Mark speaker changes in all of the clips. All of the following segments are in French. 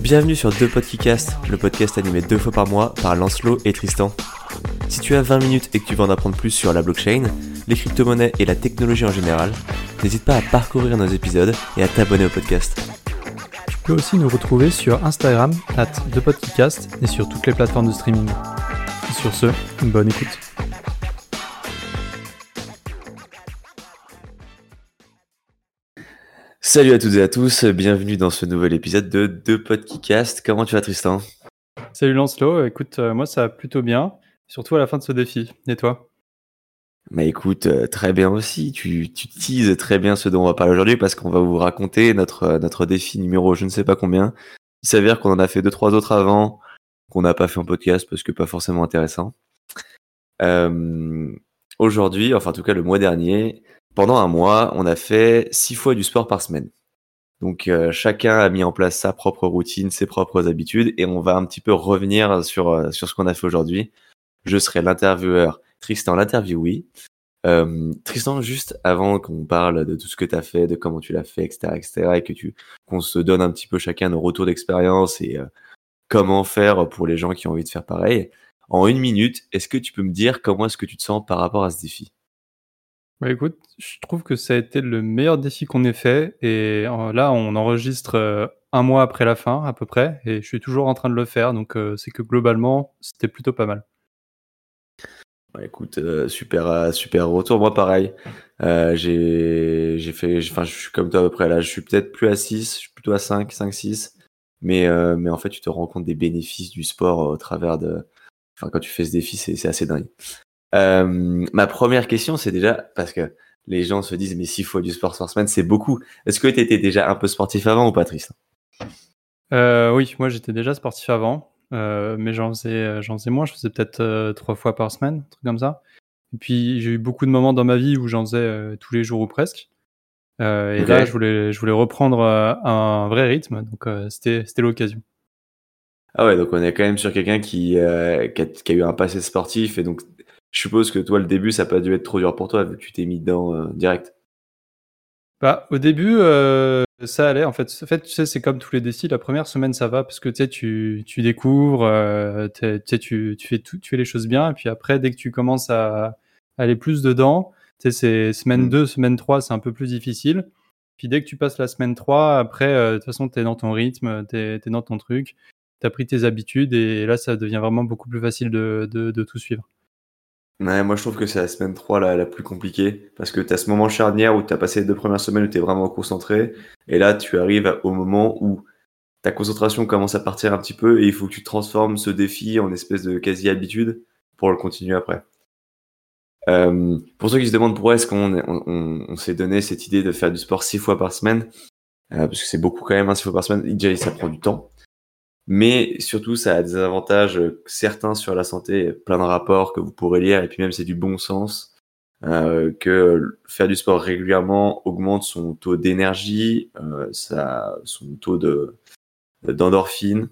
Speaker 1: Bienvenue sur Deux Podcasts, le podcast animé deux fois par mois par Lancelot et Tristan. Si tu as 20 minutes et que tu veux en apprendre plus sur la blockchain, les crypto-monnaies et la technologie en général, n'hésite pas à parcourir nos épisodes et à t'abonner au podcast.
Speaker 2: Tu peux aussi nous retrouver sur Instagram, at Podcast et sur toutes les plateformes de streaming. sur ce, bonne écoute.
Speaker 1: Salut à toutes et à tous, bienvenue dans ce nouvel épisode de Deux Podcast. Comment tu vas Tristan?
Speaker 2: Salut Lancelot, écoute, euh, moi ça va plutôt bien, surtout à la fin de ce défi. Et toi?
Speaker 1: Bah écoute, euh, très bien aussi, tu, tu teases très bien ce dont on va parler aujourd'hui parce qu'on va vous raconter notre, euh, notre défi numéro je ne sais pas combien. Il s'avère qu'on en a fait deux trois autres avant, qu'on n'a pas fait en podcast parce que pas forcément intéressant. aujourd'hui, enfin en tout cas le mois dernier, pendant un mois, on a fait six fois du sport par semaine. Donc euh, chacun a mis en place sa propre routine, ses propres habitudes, et on va un petit peu revenir sur, euh, sur ce qu'on a fait aujourd'hui. Je serai l'intervieweur, Tristan l'interviewé. Euh, Tristan, juste avant qu'on parle de tout ce que tu as fait, de comment tu l'as fait, etc., etc., et que tu qu'on se donne un petit peu chacun nos retours d'expérience et comment faire pour les gens qui ont envie de faire pareil. En une minute, est-ce que tu peux me dire comment est-ce que tu te sens par rapport à ce défi?
Speaker 2: Bah, écoute, je trouve que ça a été le meilleur défi qu'on ait fait et euh, là, on enregistre, euh, un mois après la fin à peu près et je suis toujours en train de le faire donc euh, c'est que globalement, c'était plutôt pas mal.
Speaker 1: Bah, écoute, super, super retour. Moi pareil, j'ai fait enfin je suis comme toi à peu près là, je suis peut-être plus à 6, je suis plutôt à 5, 5-6 mais mais en fait, tu te rends compte des bénéfices du sport au travers de enfin quand tu fais ce défi, c'est assez dingue. Euh, ma première question, c'est déjà parce que les gens se disent mais six fois du sport par semaine, c'est beaucoup. Est-ce que tu étais déjà un peu sportif avant ou pas, Tristan?
Speaker 2: Euh, Oui, moi j'étais déjà sportif avant, euh, mais j'en faisais, j'en faisais moins. Je faisais peut-être trois fois par semaine, un truc comme ça. Et puis j'ai eu beaucoup de moments dans ma vie où j'en faisais tous les jours ou presque. et là, je voulais, je voulais reprendre un vrai rythme, donc c'était, c'était l'occasion.
Speaker 1: Ah ouais, donc on est quand même sur quelqu'un qui, qui a, qui, a, eu un passé sportif et donc je suppose que toi, le début, ça n'a pas dû être trop dur pour toi, vu que tu t'es mis dedans euh, direct.
Speaker 2: Bah, au début, euh, ça allait. En fait, en fait, tu sais, c'est comme tous les défis. La première semaine, ça va parce que tu sais, tu, tu découvres, euh, tu, tu, fais tout, tu fais les choses bien. Et puis après, dès que tu commences à aller plus dedans, tu sais, c'est semaine 2, mm. semaine 3, c'est un peu plus difficile. Puis dès que tu passes la semaine 3, après, de toute façon, tu es dans ton rythme, tu es, dans ton truc, tu as pris tes habitudes et là, ça devient vraiment beaucoup plus facile de, de, de tout suivre.
Speaker 1: Ouais, moi je trouve que c'est la semaine 3 la, plus compliquée parce que tu as ce moment charnière où tu as passé les deux premières semaines où tu vraiment concentré et là tu arrives au moment où ta concentration commence à partir un petit peu et il faut que tu transformes ce défi en espèce de quasi-habitude pour le continuer après. Euh, pour ceux qui se demandent pourquoi est-ce qu'on on, on, s'est donné cette idée de faire du sport six fois par semaine, euh, parce que c'est beaucoup quand même, hein, six fois par semaine, déjà ça prend du temps. Mais surtout, ça a des avantages euh, certains sur la santé, plein de rapports que vous pourrez lire, et puis même c'est du bon sens. Euh, que faire du sport régulièrement augmente son taux d'énergie, euh, son taux de d'endorphine.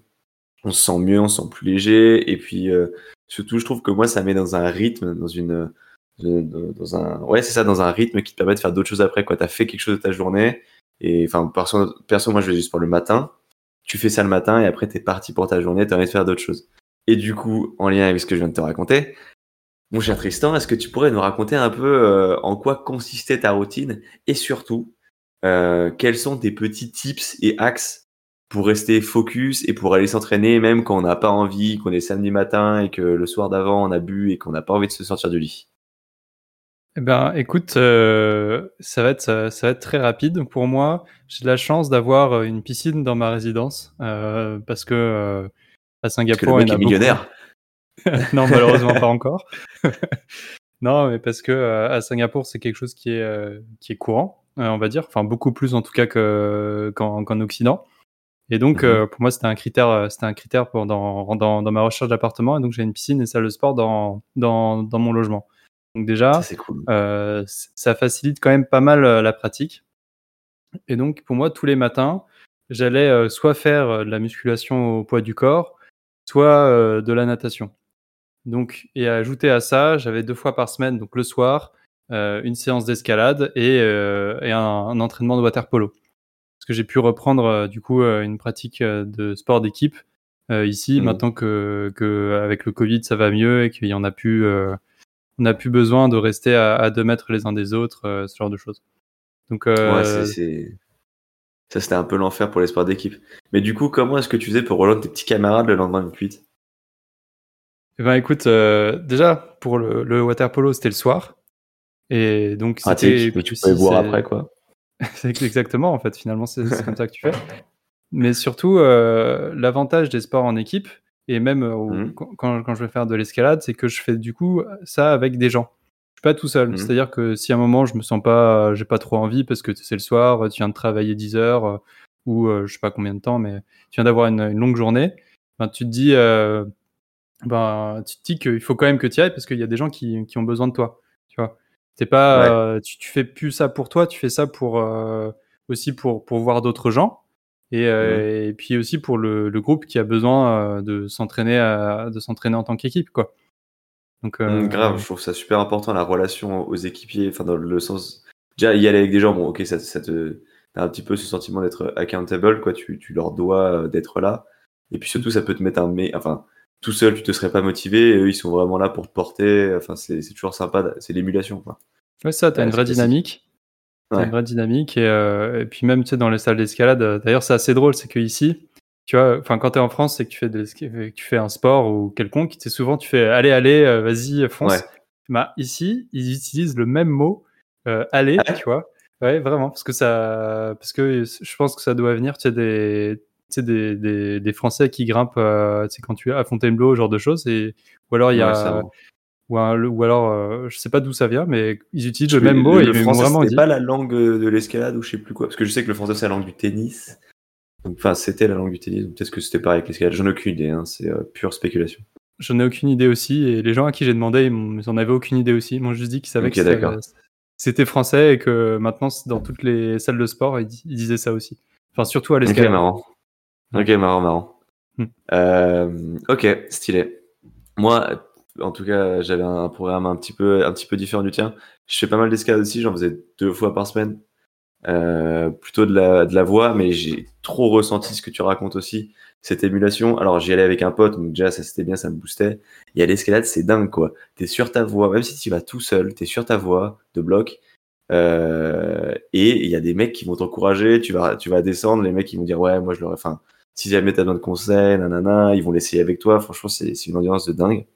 Speaker 1: On se sent mieux, on se sent plus léger, et puis euh, surtout, je trouve que moi, ça met dans un rythme, dans une dans un ouais c'est ça dans un rythme qui te permet de faire d'autres choses après quoi t'as fait quelque chose de ta journée et enfin perso, perso moi je vais du sport le matin tu fais ça le matin et après tu es parti pour ta journée, tu as envie de faire d'autres choses. Et du coup, en lien avec ce que je viens de te raconter, mon cher Tristan, est-ce que tu pourrais nous raconter un peu euh, en quoi consistait ta routine et surtout, euh, quels sont tes petits tips et axes pour rester focus et pour aller s'entraîner même quand on n'a pas envie, qu'on est samedi matin et que le soir d'avant on a bu et qu'on n'a pas envie de se sortir du lit?
Speaker 2: Eh ben, écoute, euh, ça va être ça, va être très rapide pour moi. J'ai de la chance d'avoir euh, une piscine dans ma résidence euh, parce que à Singapour,
Speaker 1: il y a millionnaire.
Speaker 2: non, malheureusement pas encore. non, mais parce que à Singapour, c'est quelque chose qui est qui est courant, on va dire. Enfin, beaucoup plus en tout cas que qu'en Occident. Et donc, mhm. pour moi, c'était un critère, c'était un critère pour dans, dans, dans ma recherche d'appartement. Et donc, j'ai une piscine et salle de sport dans, dans, dans mon logement. Donc déjà, ça, cool. euh, ça facilite quand même pas mal euh, la pratique. Et donc pour moi, tous les matins, j'allais euh, soit faire de la musculation au poids du corps, soit de la natation. Donc et à ajouter à ça, j'avais deux fois par semaine, donc le soir, une séance d'escalade et, et un, un, entraînement de water polo. Parce que j'ai pu reprendre du coup une pratique de sport d'équipe ici, mmh. maintenant que, que, avec le Covid ça va mieux et qu'il y en a plus, on n'a plus besoin de rester à, à, deux mètres les uns des autres, ce genre de choses.
Speaker 1: Donc, ouais, c'est ça, c'était un peu l'enfer pour les sports d'équipe. Mais du coup, comment est-ce que tu faisais pour rejoindre tes petits camarades le lendemain de cuite?
Speaker 2: Eh ben, écoute, euh, déjà, pour le, le water polo, c'était le soir. Et donc,
Speaker 1: c'était. Mais tu pouvais boire après, quoi.
Speaker 2: c'est exactement, en fait, finalement, c'est comme ça que tu fais. Mais surtout, euh, l'avantage des sports en équipe, et même euh, mmh. quand, quand, je vais faire de l'escalade, c'est que je fais du coup ça avec des gens pas tout seul. Mmh. C'est-à-dire que si à un moment je me sens pas, j'ai pas trop envie parce que c'est le soir, tu viens de travailler 10 heures euh, ou euh, je sais pas combien de temps, mais tu viens d'avoir une, longue journée, ben, tu te dis, euh, ben, tu te dis qu'il faut quand même que tu ailles parce qu'il y a des gens qui, qui, ont besoin de toi. Tu vois, t'es pas, tu, tu, fais plus ça pour toi, tu fais ça pour aussi pour pour voir d'autres gens. Et, mmh. et, puis aussi pour le, le groupe qui a besoin de s'entraîner de s'entraîner en tant qu'équipe quoi.
Speaker 1: Donc, euh, mmh, grave, je trouve ça super important la relation aux équipiers, enfin dans le sens déjà y aller avec des gens, bon ok ça, ça te t'as un petit peu ce sentiment d'être accountable quoi, tu, tu leur dois euh, d'être là, et puis surtout ça peut te mettre un mais enfin tout seul tu te serais pas motivé, et eux ils sont vraiment là pour te porter, enfin c'est toujours sympa, c'est l'émulation quoi.
Speaker 2: Ouais ça, t'as une vraie dynamique. T'as une vraie dynamique et, euh, et puis même tu sais dans les salles d'escalade, d'ailleurs c'est assez drôle, c'est que ici tu vois, enfin, quand tu es en France, c'est que tu fais, de, tu fais un sport ou quelconque, c'est souvent tu fais allez, allez, euh, vas-y, fonce. Bah, ici, ils utilisent le même mot, euh, aller, tu vois. Ouais, vraiment, parce que ça, parce que je pense que ça doit venir, tu sais, des, tu sais, des, des, des, Français qui grimpent, euh, tu sais, quand tu es à Fontainebleau, genre de choses, et, ou alors il y a, ou, ou, alors, euh, je sais pas d'où ça vient, mais ils utilisent le même mot.
Speaker 1: Le, et le français, vraiment pas la langue de l'escalade ou je sais plus quoi, parce que je sais que le français c'est la langue du tennis. Enfin, c'était la langue du tennis. Peut-être que c'était pareil avec l'escalade. J'en ai aucune idée. Hein. C'est euh, pure spéculation.
Speaker 2: J'en ai aucune idée aussi. Et les gens à qui j'ai demandé, ils n'en avaient aucune idée aussi. Ils m'ont juste dit qu'ils savaient que c'était français et que maintenant, dans toutes les salles de sport, ils, disaient ça aussi. Enfin, surtout à l'escalade.
Speaker 1: Ok, marrant. Ok, marrant, marrant. Hmm. Euh, ok, stylé. Moi, en tout cas, j'avais un programme un petit peu, un petit peu différent du tien. Je fais pas mal d'escalade aussi. J'en faisais deux fois par semaine. Euh, plutôt de la, de la voix, mais j'ai trop ressenti ce que tu racontes aussi, cette émulation. Alors j'y allais avec un pote, donc déjà ça c'était bien, ça me boostait. Et à l'escalade, c'est dingue quoi. T'es sur ta voix, même si tu vas tout seul, t'es sur ta voix de bloc. Euh, et il y a des mecs qui vont t'encourager, tu vas, tu vas descendre, les mecs ils vont dire ouais, moi je l'aurais, enfin, si jamais t'as besoin de conseils, nanana, ils vont l'essayer avec toi. Franchement, c'est une ambiance de dingue.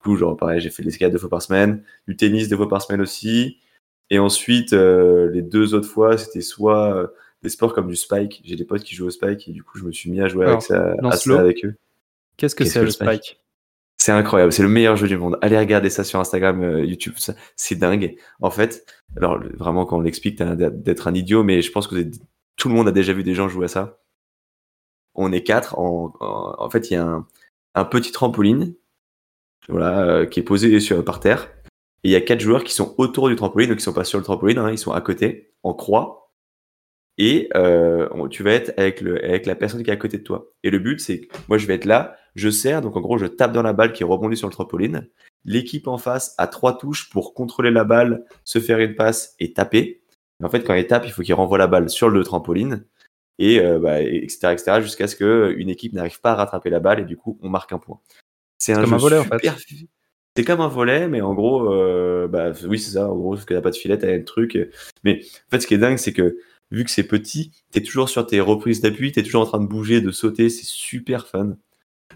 Speaker 1: Du coup, genre pareil, j'ai fait de l'escalade deux fois par semaine, du tennis deux fois par semaine aussi. Et ensuite, euh, les deux autres fois, c'était soit euh, des sports comme du spike. J'ai des potes qui jouent au spike et du coup, je me suis mis à jouer avec ça, avec eux.
Speaker 2: Qu'est-ce que c'est le spike,
Speaker 1: C'est incroyable, c'est le meilleur jeu du monde. Allez regarder ça sur Instagram, euh, YouTube, c'est dingue. En fait, alors vraiment quand on l'explique, t'as d'être un idiot, mais je pense que tout le monde a déjà vu des gens jouer à ça. On est quatre. En, en, fait, il y a un, un, petit trampoline, voilà, qui est posé sur par terre et il y a quatre joueurs qui sont autour du trampoline, donc ils sont pas sur le trampoline, hein, ils sont à côté, en croix. Et euh, tu vas être avec, le, avec la personne qui est à côté de toi. Et le but, c'est que moi, je vais être là, je sers, donc en gros, je tape dans la balle qui rebondit sur le trampoline. L'équipe en face a trois touches pour contrôler la balle, se faire une passe et taper. en fait, quand il tape, il faut qu'il renvoie la balle sur le trampoline, et euh, bah, etc., etc., jusqu'à ce qu'une équipe n'arrive pas à rattraper la balle, et du coup, on marque un point.
Speaker 2: C'est un comme jeu un volet, super... en fait.
Speaker 1: C'est comme un volet, mais en gros, euh, bah, oui, c'est ça. En gros, parce qu'il n'y a pas de filet, t'as un truc. Mais en fait, ce qui est dingue, c'est que vu que c'est petit, t'es toujours sur tes reprises d'appui, t'es toujours en train de bouger, de sauter, c'est super fun.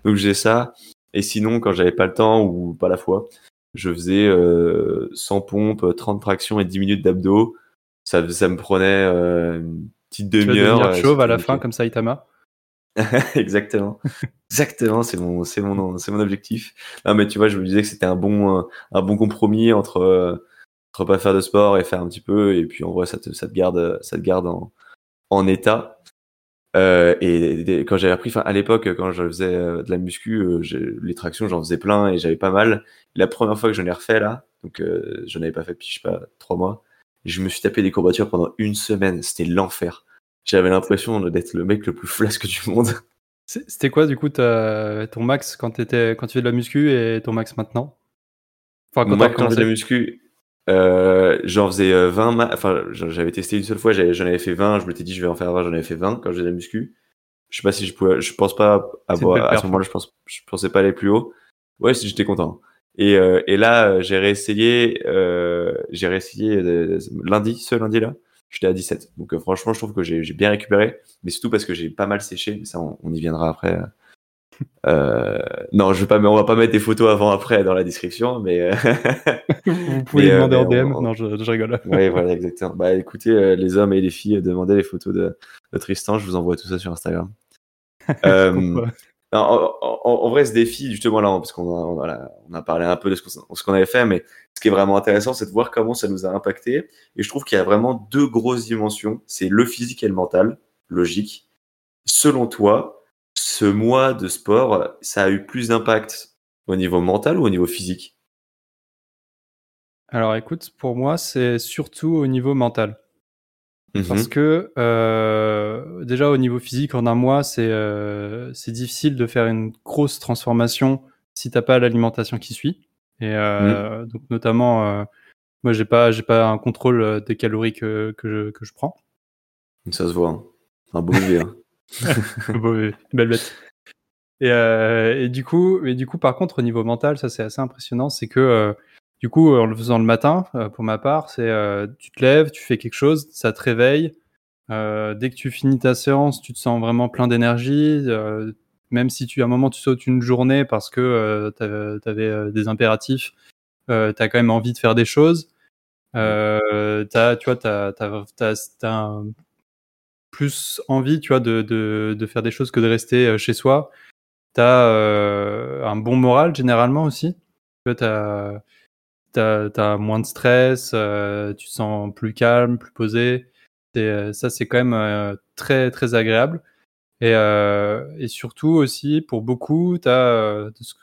Speaker 1: Donc j'ai ça. Et sinon, quand j'avais pas le temps ou pas la foi, je faisais euh, 100 pompes, 30 tractions et 10 minutes d'abdos. Ça, ça me prenait euh, une petite demi-heure.
Speaker 2: Tu vas chauve à la fin, comme ça, Itama
Speaker 1: Exactement. Exactement, c'est mon, c'est mon, c'est mon objectif. Non, mais tu vois, je me disais que c'était un bon, un bon compromis entre, entre pas faire de sport et faire un petit peu, et puis en vrai, ça te, ça te garde, ça te garde en, en état. Euh, et, quand j'avais appris, à l'époque, quand je faisais euh, de la muscu, euh, les tractions, j'en faisais plein et j'avais pas mal. La première fois que j'en ai refait là, donc je n'avais pas fait depuis je sais pas trois mois, je me suis tapé des courbatures pendant une semaine. C'était l'enfer. J'avais l'impression d'être le mec le plus flasque du monde.
Speaker 2: C'était quoi du coup ton max quand, étais, quand tu fais de la muscu et ton max maintenant?
Speaker 1: Enfin, quand, quand, je de la muscu, Euh, j'en faisais 20, euh, enfin, j'avais testé une seule fois, j'en avais fait 20, je m'étais dit je vais en faire 20, j'en avais fait 20 quand j'ai la muscu. Je sais pas si je pouvais, je pense pas avoir, à ce moment-là, je pense, je pensais pas aller plus haut. Ouais, si j'étais content. Et, euh, et là, j'ai réessayé, euh, j'ai réessayé lundi, ce lundi-là, j'étais à 17. Donc franchement, je trouve que j'ai bien récupéré, mais surtout parce que j'ai pas mal séché, mais ça, on y viendra après. Euh, non, je vais pas, on va pas mettre des photos avant après dans la description, mais euh,
Speaker 2: vous pouvez euh, demander en DM. Non, je, rigole.
Speaker 1: oui, voilà, exactement. Bah, écoutez, les hommes et les filles, demandez les photos de, Tristan. Je vous envoie tout ça sur Instagram. en, vrai, ce défi, justement là, parce qu'on a, on a, parlé un peu de ce qu'on avait fait, mais ce qui est vraiment intéressant, c'est de voir comment ça nous a impacté. Et je trouve qu'il y a vraiment deux grosses dimensions. C'est le physique et le mental, logique. Selon toi, ce mois de sport, ça a eu plus d'impact au niveau mental ou au niveau physique?
Speaker 2: Alors écoute, pour moi, c'est surtout au niveau mental. Parce mmh que euh, déjà au niveau physique, en un mois, c'est euh, difficile de faire une grosse transformation si t'as pas l'alimentation qui suit. Et euh, mmh. donc notamment, moi j'ai pas j'ai pas un contrôle des calories que, que, je, prends.
Speaker 1: Ça se voit, hein. un beau bébé. Hein.
Speaker 2: Belle bête. Et, euh, et, du coup, et du coup, par contre, au niveau mental, ça c'est assez impressionnant, c'est que euh, du coup, en le faisant le matin, euh, pour ma part, c'est tu te lèves, tu fais quelque chose, ça te réveille. dès que tu finis ta séance, tu te sens vraiment plein d'énergie. même si tu à un moment tu sautes une journée parce que tu avais des impératifs, tu as quand même envie de faire des choses. as, tu vois, tu as, as, un, plus envie, tu vois, de, de, de, faire des choses que de rester euh, chez soi. Tu as euh, un bon moral généralement aussi. Tu as, as, moins de stress, euh, tu te sens plus calme, plus posé. ça, c'est quand même très, très agréable. Et, et, surtout aussi, pour beaucoup, tu as, de ce,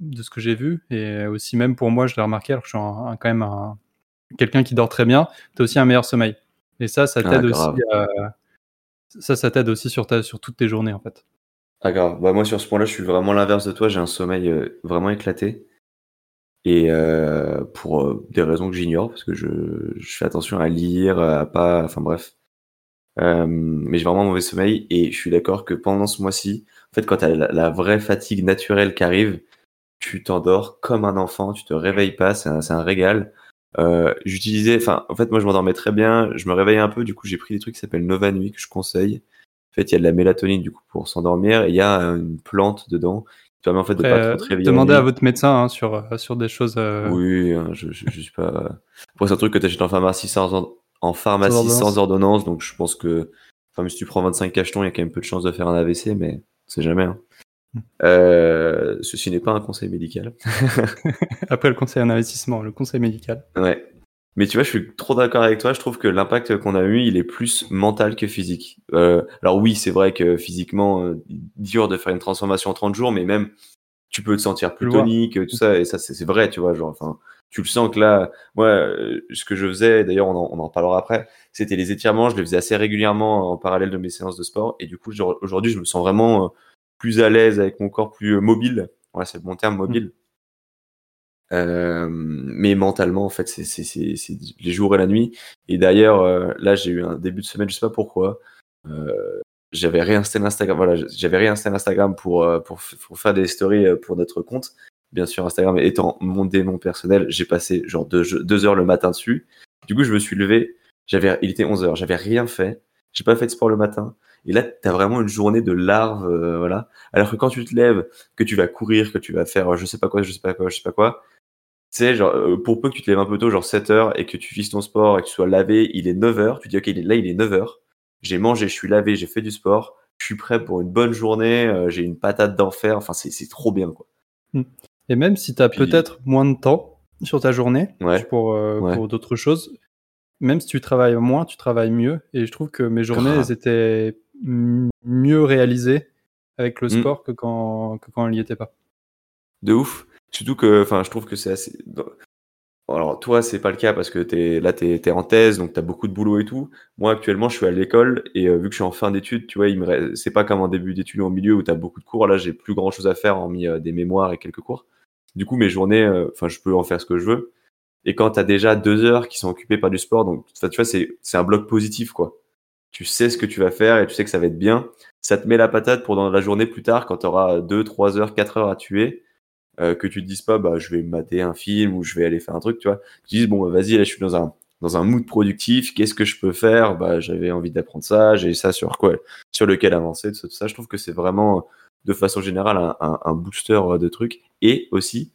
Speaker 2: de ce que j'ai vu, et aussi même pour moi, je l'ai remarqué, alors que je suis quand même un, quelqu'un qui dort très bien, tu as aussi un meilleur sommeil. Et ça, ça ah, t'aide aussi ça, ça t'aide aussi sur, ta, sur toutes tes journées, en fait.
Speaker 1: Ah, grave. Bah, moi, sur ce point-là, je suis vraiment l'inverse de toi. J'ai un sommeil euh, vraiment éclaté. Et euh, pour euh, des raisons que j'ignore, parce que je, je, fais attention à lire, à pas. Enfin, bref. mais j'ai vraiment mauvais sommeil. Et je suis d'accord que pendant ce mois-ci, en fait, quand tu as la, vraie fatigue naturelle qui arrive, tu t'endors comme un enfant, tu te réveilles pas, c'est un, un, régal. Euh, j'utilisais, enfin, en fait, moi, je m'endormais très bien. Je me réveillais un peu. Du coup, j'ai pris des trucs qui s'appellent Nova Nuit que je conseille. En fait, il y a de la mélatonine du coup pour s'endormir et il y a une plante dedans permet en fait de pas trop te réveiller.
Speaker 2: Demandez à votre médecin hein, sur euh, sur des choses. Euh...
Speaker 1: Oui, hein, je, je, je, suis pas. Après, c'est un truc que tu achètes en pharmacie sans en pharmacie sans ordonnance. sans ordonnance. Donc, je pense que, enfin, si tu prends 25 cachetons, il y a quand même peu de chances de faire un AVC, mais c'est jamais. Hein. Euh, ceci n'est pas un conseil médical.
Speaker 2: Après le conseil en investissement, le conseil médical.
Speaker 1: Ouais. Mais tu vois, je suis trop d'accord avec toi. Je trouve que l'impact qu'on a eu, il est plus mental que physique. Euh, alors oui, c'est vrai que physiquement, euh, dur de faire une transformation en 30 jours, mais même tu peux te sentir plus tonique, tout ça, et ça c'est vrai, tu vois, genre, enfin, tu le sens que là, moi, euh, ce que je faisais, d'ailleurs, on, on, en parlera après, c'était les étirements, je les faisais assez régulièrement en parallèle de mes séances de sport, et du coup, aujourd'hui, je me sens vraiment euh, plus à l'aise avec mon corps plus euh, mobile. Ouais, c'est le bon terme, mobile. Mm. Euh, mais mentalement, en fait, c'est les jours et la nuit. Et d'ailleurs, euh, là, j'ai eu un début de semaine, je sais pas pourquoi. Euh, j'avais réinstallé Instagram. Voilà, j'avais réinstallé Instagram pour, euh, pour, pour, faire des stories pour notre compte. Bien sûr, Instagram étant mon démon personnel, j'ai passé genre deux, deux, heures le matin dessus. Du coup, je me suis levé. J'avais, il était 11 heures. J'avais rien fait. J'ai pas fait de sport le matin. Et là, tu as vraiment une journée de larve, euh, voilà. Alors que quand tu te lèves, que tu vas courir, que tu vas faire je sais pas quoi, je sais pas quoi, je sais pas quoi, sais, genre, euh, pour peu que tu te lèves un peu tôt, genre 7 heures, et que tu fisses ton sport et que tu sois lavé, il est 9 heures, tu dis, ok, là, il est 9 heures, j'ai mangé, je suis lavé, j'ai fait du sport, je suis prêt pour une bonne journée, euh, j'ai une patate d'enfer, enfin, c'est trop bien, quoi.
Speaker 2: Hmm. Et même si tu as peut-être moins de temps sur ta journée pour, pour d'autres choses, même si tu travailles moins, tu travailles mieux. Et je trouve que mes journées, elles étaient mieux réalisé avec le mm. sport que quand, que quand elle n'y était pas.
Speaker 1: De ouf. Surtout que, enfin, je trouve que c'est assez. Alors, toi, c'est pas le cas parce que es, là, tu es, en thèse, donc tu as beaucoup de boulot et tout. Moi, actuellement, je suis à l'école et euh, vu que je suis en fin d'études, tu vois, il me c'est pas comme en début d'études ou au milieu où tu as beaucoup de cours. Là, j'ai plus grand chose à faire, hormis euh, des mémoires et quelques cours. Du coup, mes journées, euh, enfin, je peux en faire ce que je veux. Et quand tu as déjà deux heures qui sont occupées par du sport, donc tu vois, c'est un bloc positif, quoi. Tu sais ce que tu vas faire et tu sais que ça va être bien. Ça te met la patate pour dans la journée plus tard, quand tu auras deux, trois heures, quatre heures à tuer, euh, que tu te dises pas, bah, je vais mater un film ou je vais aller faire un truc, tu vois. Tu dises, bon, bah, vas-y, là, je suis dans un, dans un mood productif, qu'est-ce que je peux faire? Bah, j'avais envie d'apprendre ça, j'ai ça sur quoi, sur lequel avancer, tout ça. Je trouve que c'est vraiment, de façon générale, un, un, booster de trucs. Et aussi,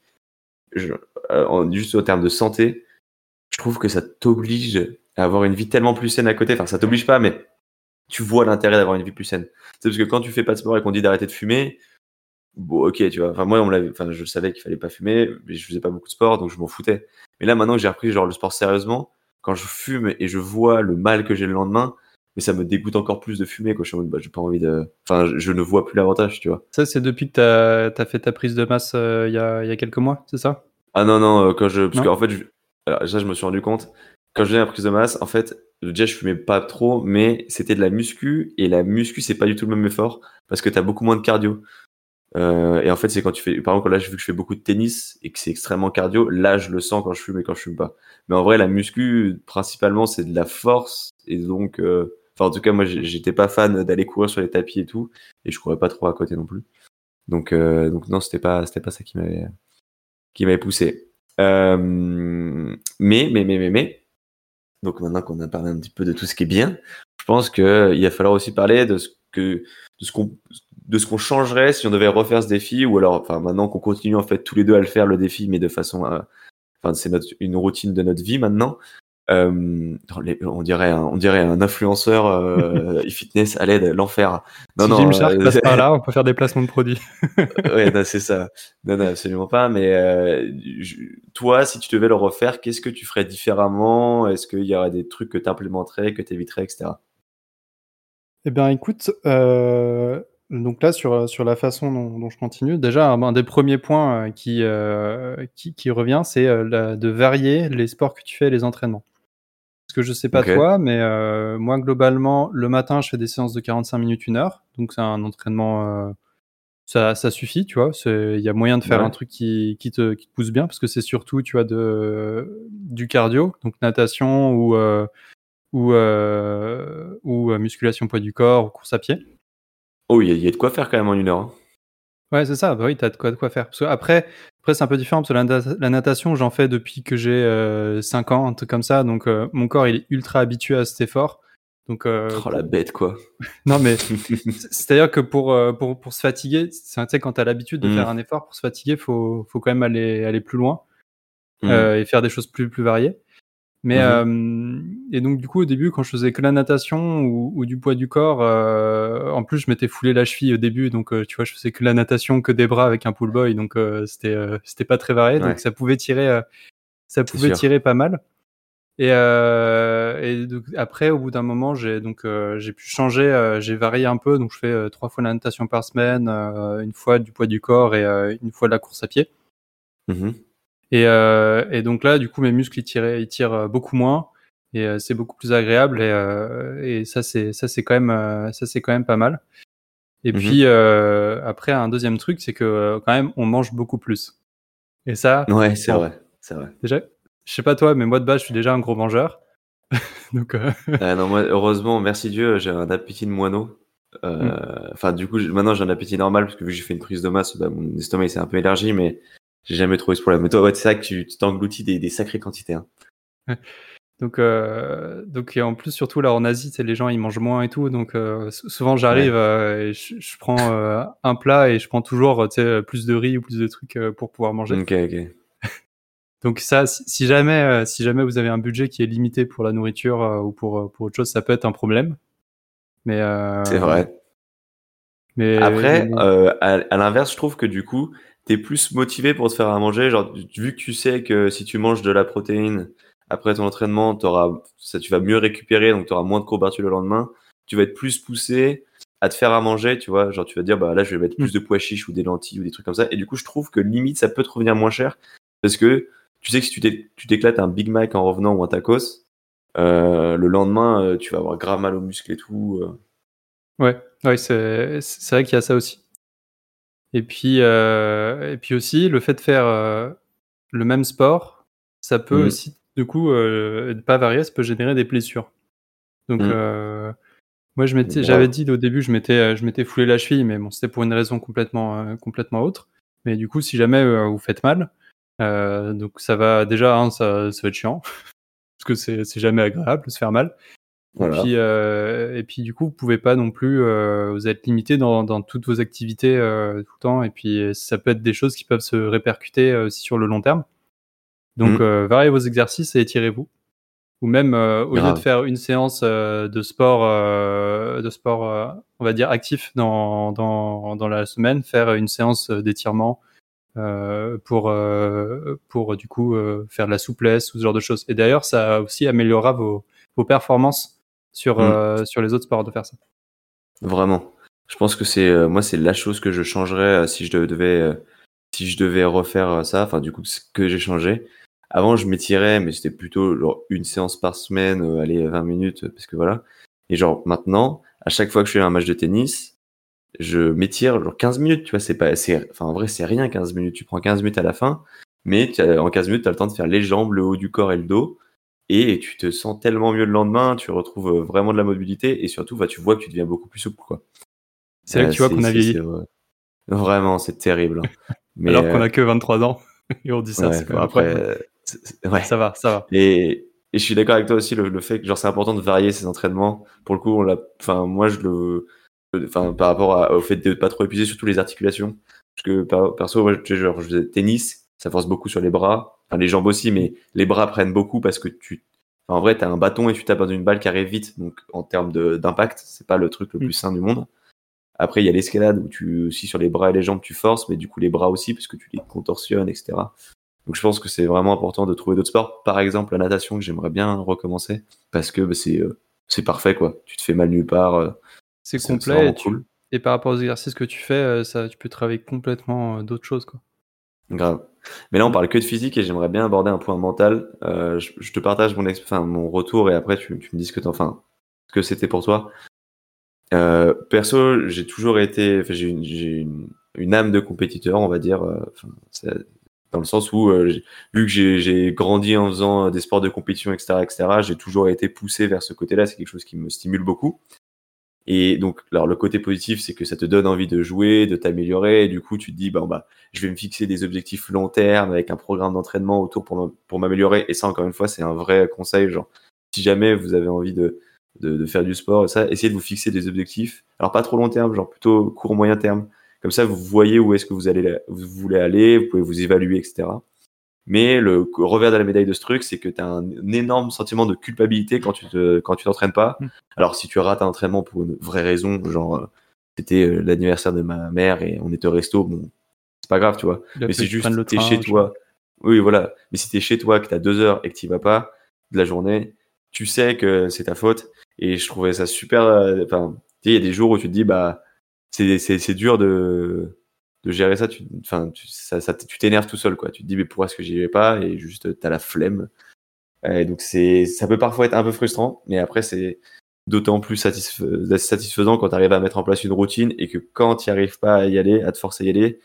Speaker 1: je, euh, juste en termes de santé, je trouve que ça t'oblige à avoir une vie tellement plus saine à côté. Enfin, ça t'oblige pas, mais tu vois l'intérêt d'avoir une vie plus saine. C'est parce que quand tu fais pas de sport et qu'on dit d'arrêter de fumer, bon, ok, tu vois. Enfin, moi, on l'avait, enfin, je savais qu'il fallait pas fumer, mais je faisais pas beaucoup de sport, donc je m'en foutais. Mais là, maintenant que j'ai repris genre le sport sérieusement, quand je fume et je vois le mal que j'ai le lendemain, mais ça me dégoûte encore plus de fumer, quoi. Je suis en mode, bah, j'ai pas envie de, enfin, je, ne vois plus l'avantage, tu vois.
Speaker 2: Ça, c'est depuis que t'as as fait ta prise de masse euh, il y, a, y, a, quelques mois, c'est ça?
Speaker 1: Ah non, non, euh, quand je, parce qu'en fait, je... Alors, déjà, je me suis rendu compte, quand je faisais la prise de masse, en fait, déjà, je fumais pas trop, mais c'était de la muscu, et la muscu, c'est pas du tout le même effort, parce que t'as beaucoup moins de cardio. Euh, et en fait, c'est quand tu fais, par exemple, là, vu que je fais beaucoup de tennis et que c'est extrêmement cardio, là, je le sens quand je fume et quand je fume pas. Mais en vrai, la muscu, principalement, c'est de la force. Et donc, euh, enfin, en tout cas, moi, j'étais pas fan d'aller courir sur les tapis et tout. Et je courais pas trop à côté non plus. Donc, euh, donc non, c'était pas, c'était pas ça qui m'avait, qui m'avait poussé. Mais, mais, mais, mais, mais. Donc maintenant qu'on a parlé un petit peu de tout ce qui est bien, je pense qu'il va falloir aussi parler de ce que, de ce qu'on, de ce qu'on changerait si on devait refaire ce défi ou alors enfin maintenant qu'on continue en fait tous les deux à le faire le défi mais de façon euh, enfin c'est notre une routine de notre vie maintenant. Euh, on dirait un, on dirait un influenceur euh, e-fitness à l'aide l'enfer.
Speaker 2: Non si non Jim passe par là on peut faire des placements de produits.
Speaker 1: Ouais c'est ça. Non non absolument pas mais toi si tu devais le refaire qu'est-ce que tu ferais différemment? Est-ce qu'il y aurait des trucs que tu implémenterais que tu éviterais etc
Speaker 2: eh bien écoute euh donc là, sur, euh, sur la façon dont, dont je continue, déjà, un, des premiers points euh, qui, euh, qui, qui, revient, c'est euh, de varier les sports que tu fais et les entraînements. Parce que je sais pas toi, mais euh, moi, globalement, le matin, je fais des séances de 45 minutes, une heure. Donc c'est un entraînement, ça, ça suffit, tu vois. Il y a moyen de faire un truc qui, qui, te, qui te pousse bien, parce que c'est surtout, tu vois, de, du cardio, donc natation ou, ou, ou musculation poids du corps ou course à pied.
Speaker 1: Oh, il y, a de quoi faire quand même en une heure. Hein.
Speaker 2: Ouais, c'est ça. Bah oui, t'as de quoi, de quoi faire. Parce que après, après c'est un peu différent parce que la, natation, j'en fais depuis que j'ai euh, 5 ans, un truc comme ça. Donc, euh, mon corps, il est ultra habitué à cet effort. Donc, euh,
Speaker 1: oh la bête, quoi.
Speaker 2: non, mais c'est-à-dire que pour, euh, pour, pour se fatiguer, tu sais, quand t'as l'habitude de mmh. faire un effort, pour se fatiguer, faut, faut quand même aller, aller plus loin mmh. euh, et faire des choses plus, plus variées. Mais mmh euh, et donc du coup au début quand je faisais que la natation ou, ou du poids du corps, euh, en plus je m'étais foulé la cheville au début, donc euh, tu vois je faisais que la natation, que des bras avec un pull boy, donc euh, c'était euh, c'était pas très varié, donc ça pouvait tirer ça pouvait tirer pas mal. Et, et donc, après au bout d'un moment j'ai donc j'ai pu changer, j'ai varié un peu, donc je fais trois fois la natation par semaine, une fois du poids du corps et une fois de la course à pied. Mmh et, euh, et, donc là, du coup, mes muscles ils tirent, ils tirent euh, beaucoup moins et euh, c'est beaucoup plus agréable et, euh, et ça c'est ça c'est quand même ça c'est quand même pas mal. Et mmh puis après un deuxième truc, c'est que quand même on mange beaucoup plus. Et ça.
Speaker 1: Ouais, c'est vrai, c'est vrai.
Speaker 2: Déjà, je sais pas toi, mais moi de base, je suis déjà un gros mangeur. donc.
Speaker 1: Ah non, moi, heureusement, merci Dieu, j'ai un appétit de moineau. Mmh. Enfin, du coup, maintenant j'ai un appétit normal parce que vu que j'ai fait une prise de masse, bah, mon estomac s'est un peu élargi, mais j'ai jamais trouvé ce problème. Mais toi, ouais, c'est ça que tu t'engloutis des, des sacrées quantités. Hein.
Speaker 2: Donc, euh, donc et en plus, surtout là en Asie, les gens ils mangent moins et tout. Donc euh, souvent j'arrive euh, et je, je prends euh, un plat et je prends toujours plus de riz ou plus de trucs euh, pour pouvoir manger.
Speaker 1: Ok, ok.
Speaker 2: donc ça, si, si jamais, euh, si jamais vous avez un budget qui est limité pour la nourriture ou pour pour autre chose, ça peut être un problème. Mais
Speaker 1: c'est vrai. Mais après, à, à l'inverse, je trouve que du coup, t'es plus motivé pour te faire à manger. Genre, vu que tu sais que si tu manges de la protéine après ton entraînement, auras, ça, tu vas mieux récupérer, donc tu auras moins de courbatures le lendemain. Tu vas être plus poussé à te faire à manger, tu vois. Genre, tu vas dire, bah là, je vais mettre plus mm. de pois chiches ou des lentilles ou des trucs comme ça. Et du coup, je trouve que limite, ça peut te revenir moins cher parce que tu sais que si tu t'éclates un Big Mac en revenant ou un tacos, euh, le lendemain, euh, tu vas avoir grave mal aux muscles et tout. Euh.
Speaker 2: Ouais, ouais c'est vrai qu'il y a ça aussi. Et puis, euh, et puis aussi, le fait de faire euh, le même sport, ça peut
Speaker 1: Mhm.
Speaker 2: aussi, du coup, euh, pas varier, ça peut générer des blessures. Donc,
Speaker 1: Mhm.
Speaker 2: euh, moi, je m'étais, j'avais dit au début, je m'étais, je m'étais foulé la cheville, mais bon, c'était pour une raison complètement, complètement autre. Mais du coup, si jamais vous faites mal, donc ça va déjà, hein, ça, ça va être chiant, parce que c'est, c'est jamais agréable de se faire mal.
Speaker 1: Voilà.
Speaker 2: Et puis, euh, et puis du coup, vous pouvez pas non plus, euh, vous êtes limité dans, dans toutes vos activités euh, tout le temps. Et puis, ça peut être des choses qui peuvent se répercuter euh, aussi sur le long terme. Donc, euh, variez vos exercices et étirez-vous. Ou même, euh, au lieu de faire une séance euh, de sport, euh, de sport, euh, on va dire actif dans, dans, dans la semaine, faire une séance d'étirement euh, pour, euh, pour du coup euh, faire de la souplesse ou ce genre de choses. Et d'ailleurs, ça aussi améliorera vos, vos performances sur,
Speaker 1: Mm.
Speaker 2: euh, sur les autres sports de faire ça.
Speaker 1: Vraiment. Je pense que c'est euh, moi c'est la chose que je changerais euh, si je devais si je devais refaire ça. Enfin du coup ce que j'ai changé. Avant je m'étirais mais c'était plutôt genre une séance par semaine, allez 20 minutes parce que voilà. Et genre maintenant à chaque fois que je fais un match de tennis, je m'étire genre 15 minutes. Tu vois c'est pas c'est enfin en vrai c'est rien 15 minutes. Tu prends 15 minutes à la fin, mais en 15 minutes tu as le temps de faire les jambes, le haut du corps et le dos. Et tu te sens tellement mieux le lendemain, tu retrouves euh, vraiment de la mobilité et surtout, bah, tu vois que tu deviens beaucoup plus souple, quoi.
Speaker 2: C'est là
Speaker 1: Euh,
Speaker 2: que tu vois qu'on a vieilli.
Speaker 1: Vraiment, c'est terrible. hein. Mais
Speaker 2: Alors qu'on
Speaker 1: euh,
Speaker 2: a que 23 ans. Et on dit ça.
Speaker 1: ouais,
Speaker 2: c'est quand même
Speaker 1: après, euh, ouais.
Speaker 2: Ça va, ça va.
Speaker 1: Et, et je suis d'accord avec toi aussi le, le fait que genre c'est important de varier ses entraînements. Pour le coup, on l'a, enfin moi je le, enfin par rapport à- au fait de pas trop épuiser surtout les articulations. Parce que per- perso, moi, sais, genre je faisais tennis, ça force beaucoup sur les bras, enfin les jambes aussi, mais les bras prennent beaucoup parce que tu, enfin, en vrai t'as un bâton et tu tapes dans une balle qui arrive vite, donc en termes d'impact, c'est pas le truc le
Speaker 2: Mm.
Speaker 1: plus sain du monde. Après, il y a l'escalade où tu aussi sur les bras et les jambes tu forces, mais du coup les bras aussi parce que tu les contorsionnes, etc. Donc je pense que c'est vraiment important de trouver d'autres sports. Par exemple, la natation que j'aimerais bien recommencer parce que bah, c'est euh, c'est parfait quoi. Tu te fais mal nulle part. euh,
Speaker 2: C'est complet. Et, tu-
Speaker 1: cool.
Speaker 2: et par rapport aux exercices que tu fais, euh, ça, tu peux travailler complètement d'autres choses. Quoi.
Speaker 1: Grave. Mais là, on parle que de physique et j'aimerais bien aborder un point mental. Euh, je, je te partage mon, enfin, mon retour et après tu, tu me dis ce que enfin, que c'était pour toi. Euh, perso, j'ai toujours été, enfin, j'ai une, une, une âme de compétiteur, on va dire. euh, enfin, dans le sens où, euh, vu que j'ai, j'ai grandi en faisant des sports de compétition, etc., etc., j'ai toujours été poussé vers ce côté-là. C'est quelque chose qui me stimule beaucoup. Et donc, alors le côté positif, c'est que ça te donne envie de jouer, de t'améliorer. Et du coup, tu te dis, bon, bah, je vais me fixer des objectifs long terme avec un programme d'entraînement autour pour m'améliorer. Et ça, encore une fois, c'est un vrai conseil. Genre, si jamais vous avez envie de, de, faire du sport, ça, essayez de vous fixer des objectifs. Alors, pas trop long terme, genre plutôt court moyen terme. Comme ça, vous voyez où est-ce que vous allez, vous voulez aller, vous pouvez vous évaluer, etc. Mais le revers de la médaille de ce truc, c'est que tu as un, un énorme sentiment de culpabilité quand tu te, quand tu t'entraînes pas.
Speaker 2: Mm.
Speaker 1: Alors, si tu rates un entraînement pour une vraie raison, genre, euh, c'était euh, l'anniversaire de ma mère et on était au resto, bon, c'est pas grave, tu vois. Mais c'est
Speaker 2: que tu
Speaker 1: juste,
Speaker 2: le
Speaker 1: t'es chez toi. Oui, voilà. Mais si t'es chez toi, que t'as deux heures et que t'y vas pas de la journée, tu sais que c'est ta faute. Et je trouvais ça super. euh, Enfin, tu sais, il y a des jours où tu te dis, bah, c'est c'est c'est dur de de gérer ça. Tu, tu, ça, ça, tu t'énerves tout seul, quoi. Tu te dis, mais pourquoi est-ce que j'y vais pas? Et juste, t'as la flemme. Et donc c'est, ça peut parfois être un peu frustrant, mais après c'est d'autant plus satisfa- satisfaisant quand tu arrives à mettre en place une routine et que quand tu arrives pas à y aller, à te forcer à y aller,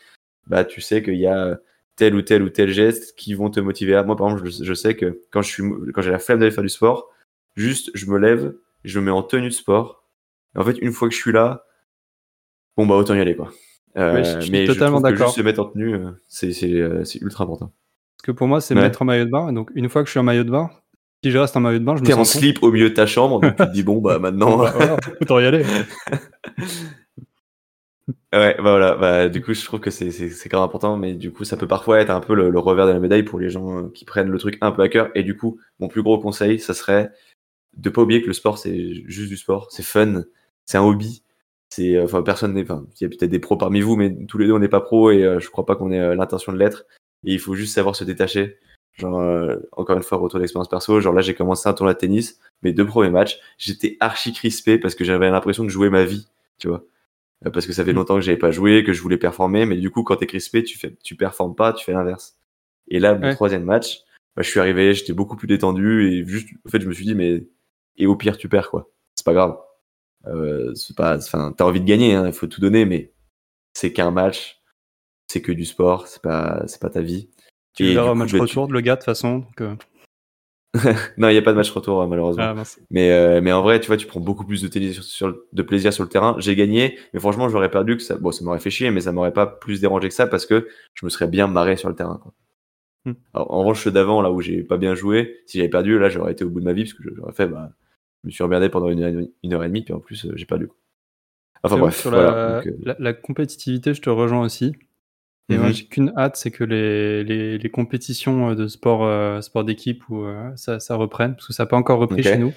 Speaker 1: bah tu sais qu'il y a tel ou tel ou tel geste qui vont te motiver. à- Moi par exemple, je, sais que quand je suis, quand j'ai la flemme d'aller faire du sport, juste je me lève, je me mets en tenue de sport. En fait, une fois que je suis là, bon bah autant y aller quoi. Euh,
Speaker 2: je suis
Speaker 1: mais
Speaker 2: totalement d'accord.
Speaker 1: se mettre en tenue, euh, c'est euh, c'est ultra important.
Speaker 2: Parce que pour moi, c'est
Speaker 1: Ouais.
Speaker 2: mettre en maillot de bain. Et donc, une fois que je suis en maillot de bain, si je reste en maillot de bain, je me
Speaker 1: T'es en
Speaker 2: sens con.
Speaker 1: slip au milieu de ta chambre, donc tu te dis bon bah maintenant.
Speaker 2: Bah, voilà, autant y aller.
Speaker 1: Ouais, bah voilà, bah, du coup, je trouve que c'est grave important, mais du coup, ça peut parfois être un peu le, le revers de la médaille pour les gens euh, qui prennent le truc un peu à cœur. Et du coup, mon plus gros conseil, ça serait de pas oublier que le sport, c'est juste du sport, c'est fun, c'est un hobby. C'est, euh, enfin, personne n'est, enfin, il y a peut-être des pros parmi vous, mais tous les deux, on n'est pas pros et euh, je crois pas qu'on ait euh, l'intention de l'être. Et il faut juste savoir se détacher. Genre, euh, encore une fois, retour d'expérience perso. Genre là, j'ai commencé un tournoi de tennis. Mes deux premiers matchs, j'étais archi crispé parce que j'avais l'impression de jouer ma vie, tu vois. Euh, parce que ça fait
Speaker 2: Mm.
Speaker 1: longtemps que j'avais pas joué, que je voulais performer, mais du coup, quand t'es crispé, tu fais, tu performes pas, tu fais l'inverse. Et là, mon
Speaker 2: Ouais.
Speaker 1: troisième match, bah, je suis arrivé, j'étais beaucoup plus détendu et juste, en fait, je me suis dit, mais et au pire, tu perds quoi. C'est pas grave. Euh, c'est pas, enfin, t'as envie de gagner, hein, il faut tout donner, mais c'est qu'un match, c'est que du sport, c'est pas, c'est pas ta vie.
Speaker 2: Tu au
Speaker 1: coup,
Speaker 2: match retour de le gars de toute façon. Donc, euh,
Speaker 1: Non, il n'y a pas de match retour, euh, malheureusement.
Speaker 2: ah.
Speaker 1: Mais, euh, mais en vrai, tu vois, tu prends beaucoup plus de, télé- sur, sur- de plaisir sur le terrain. J'ai gagné, mais franchement, j'aurais perdu que ça. Bon, ça m'aurait fait chier, mais ça m'aurait pas plus dérangé que ça parce que je me serais bien marré sur le terrain. Quoi.
Speaker 2: Hmm.
Speaker 1: Alors, en revanche, ceux d'avant, là où j'ai pas bien joué, si j'avais perdu, là, j'aurais été au bout de ma vie parce que j'aurais fait, bah, je me suis emmerdé pendant une, heure- une heure et demie, puis en plus, euh, j'ai perdu. Enfin bref,
Speaker 2: sur
Speaker 1: voilà.
Speaker 2: la,
Speaker 1: Donc, euh,
Speaker 2: la- la compétitivité, je te rejoins aussi. Et moi,
Speaker 1: mhm.
Speaker 2: j'ai qu'une hâte, c'est que les, les, les compétitions euh, de sport, euh, sport d'équipe ou euh, ça, ça reprenne, parce que ça n'a pas encore repris chez nous.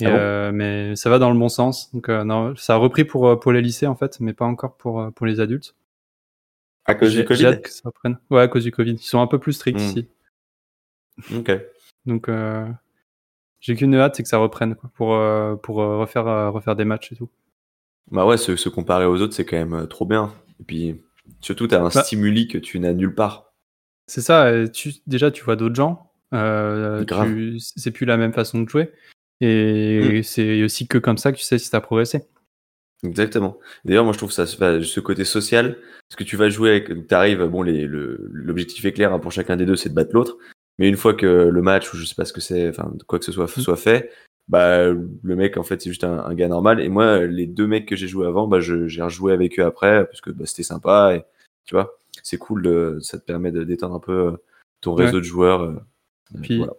Speaker 2: Et,
Speaker 1: Ah bon
Speaker 2: euh, mais ça va dans le bon sens. Donc, non, ça a repris pour, pour les lycées en fait, mais pas encore pour, pour les adultes.
Speaker 1: à cause du Covid.
Speaker 2: hâte que ça reprenne. Ouais, à cause du Covid. Ils sont un peu plus stricts
Speaker 1: Hmm.
Speaker 2: ici.
Speaker 1: Ok.
Speaker 2: Donc, euh, j'ai qu'une hâte, c'est que ça reprenne quoi, pour, euh, pour euh, refaire, euh, refaire des matchs et tout.
Speaker 1: Bah ouais, se, se comparer aux autres, c'est quand même trop bien. Et puis, surtout, t'as un
Speaker 2: Bah.
Speaker 1: stimuli que tu n'as nulle part.
Speaker 2: C'est ça, tu, déjà tu vois d'autres gens,
Speaker 1: Grave.
Speaker 2: tu- c'est plus la même façon de jouer, et c'est aussi que comme ça que tu sais si tu as progressé.
Speaker 1: Exactement. D'ailleurs, moi, je trouve ça, enfin, ce côté social, parce que tu vas jouer avec, t'arrives, bon, le, l'objectif est clair hein, pour chacun des deux, c'est de battre l'autre. Mais une fois que le match, ou je sais pas ce que c'est, enfin, quoi que ce soit,
Speaker 2: Mm.
Speaker 1: soit fait, bah, le mec, en fait, c'est juste un, un gars normal. Et moi, les deux mecs que j'ai joué avant, bah, j'ai rejoué avec eux après, parce que bah, c'était sympa, et tu vois, c'est cool, de, ça te permet de détendre un peu euh, ton
Speaker 2: Ouais.
Speaker 1: réseau de joueurs. euh,
Speaker 2: Puis
Speaker 1: voilà.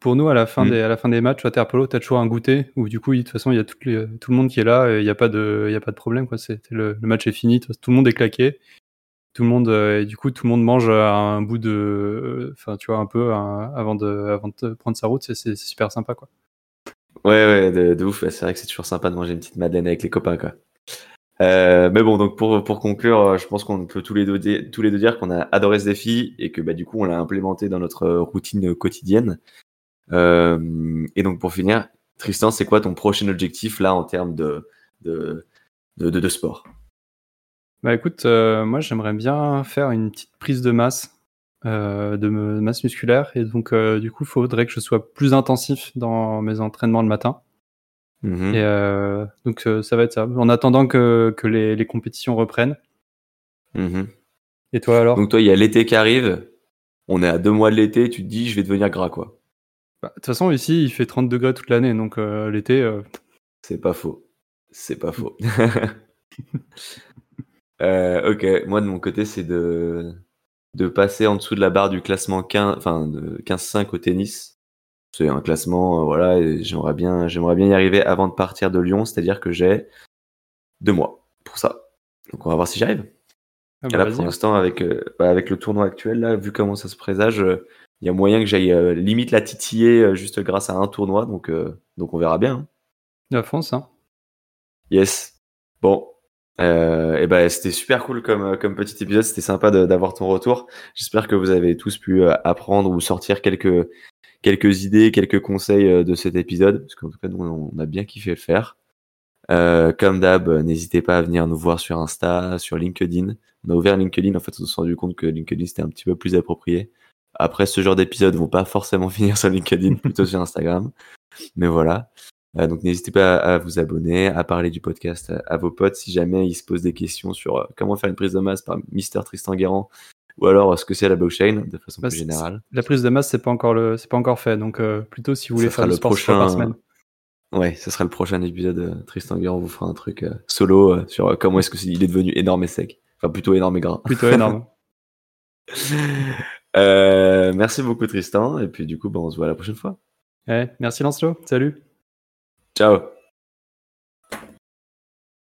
Speaker 2: pour nous, à la fin,
Speaker 1: Mm.
Speaker 2: des, à la fin des matchs, à Polo, tu as toujours un goûter où du coup, de toute façon, il y a tout, les- tout le monde qui est là et il n'y a, pas de- y a pas de problème. Quoi. Le match est fini, tout le monde est claqué. Tout le monde, euh, et du coup, tout le monde mange à un bout de. Enfin, tu vois, un peu avant, de, avant de prendre sa route, c'est, super sympa. Quoi.
Speaker 1: Ouais, ouais, de, ouf. C'est vrai que c'est toujours sympa de manger une petite madeleine avec les copains, quoi. Euh, mais bon, donc pour, pour conclure, euh, je pense qu'on peut tous les deux, tous les deux dire qu'on a adoré ce défi et que bah, du coup, on l'a implémenté dans notre euh, routine quotidienne. Euh, et donc, pour finir, Tristan, c'est quoi ton prochain objectif là en termes de, de, de sport?
Speaker 2: Bah écoute, euh, moi j'aimerais bien faire une petite prise de masse, euh, de masse musculaire, et donc euh, du coup il faudrait que je sois plus intensif dans mes entraînements le matin.
Speaker 1: Mhm.
Speaker 2: Et euh, donc ça va être ça. En attendant que, que les, les compétitions reprennent.
Speaker 1: Mhm.
Speaker 2: Et toi alors?
Speaker 1: Donc, toi, il y a l'été qui arrive. On est à deux mois de l'été. Tu te dis, je vais devenir gras, quoi.
Speaker 2: Bah, De toute façon ici il fait 30 degrés toute l'année, donc l'été,
Speaker 1: C'est pas faux. C'est pas faux. Euh, ok, moi de mon côté, c'est de, de passer en dessous de la barre du classement 15, enfin de 15-5 au tennis. C'est un classement, euh, voilà, et j'aimerais bien, j'aimerais bien y arriver avant de partir de Lyon, c'est-à-dire que j'ai deux mois pour ça. Donc on va voir si j'arrive.
Speaker 2: ah
Speaker 1: Et
Speaker 2: bah,
Speaker 1: là, pour l'instant, avec, euh, bah, avec le tournoi actuel, là, vu comment ça se présage, euh, il y a moyen que j'aille limite la titiller juste grâce à un tournoi, donc, euh, donc on verra bien. hein.
Speaker 2: À fond ça.
Speaker 1: Yes. Bon. Euh, et ben c'était super cool comme, euh, comme petit épisode. C'était sympa d'avoir ton retour. J'espère que vous avez tous pu euh, apprendre ou sortir quelques, quelques idées, quelques conseils euh, de cet épisode. Parce qu'en tout cas, nous, on a bien kiffé le faire. Euh, comme d'hab, n'hésitez pas à venir nous voir sur Insta, sur LinkedIn. On a ouvert LinkedIn. En fait, on s'est rendu compte que LinkedIn, c'était un petit peu plus approprié. Après, ce genre d'épisodes vont pas forcément finir sur LinkedIn, plutôt sur Instagram. Mais voilà. Euh, donc n'hésitez pas à, vous abonner, à parler du podcast à, à vos potes si jamais ils se posent des questions sur euh, comment faire une prise de masse par Mister Tristan Guérand ou alors euh, ce que c'est la blockchain de façon
Speaker 2: Bah,
Speaker 1: plus générale.
Speaker 2: La prise de masse c'est pas encore le, c'est pas encore fait, donc euh, plutôt si vous voulez
Speaker 1: Ça
Speaker 2: faire
Speaker 1: le
Speaker 2: sport par
Speaker 1: prochain-
Speaker 2: semaine.
Speaker 1: Ouais, ce sera le prochain épisode. Tristan Guérand vous fera un truc euh, solo euh, sur comment est-ce que c'est- il est devenu énorme et sec. Enfin plutôt énorme et gras.
Speaker 2: Plutôt énorme.
Speaker 1: Merci beaucoup Tristan et puis du coup bah, on se voit la prochaine fois.
Speaker 2: Ouais, merci Lancelot, salut.
Speaker 1: Ciao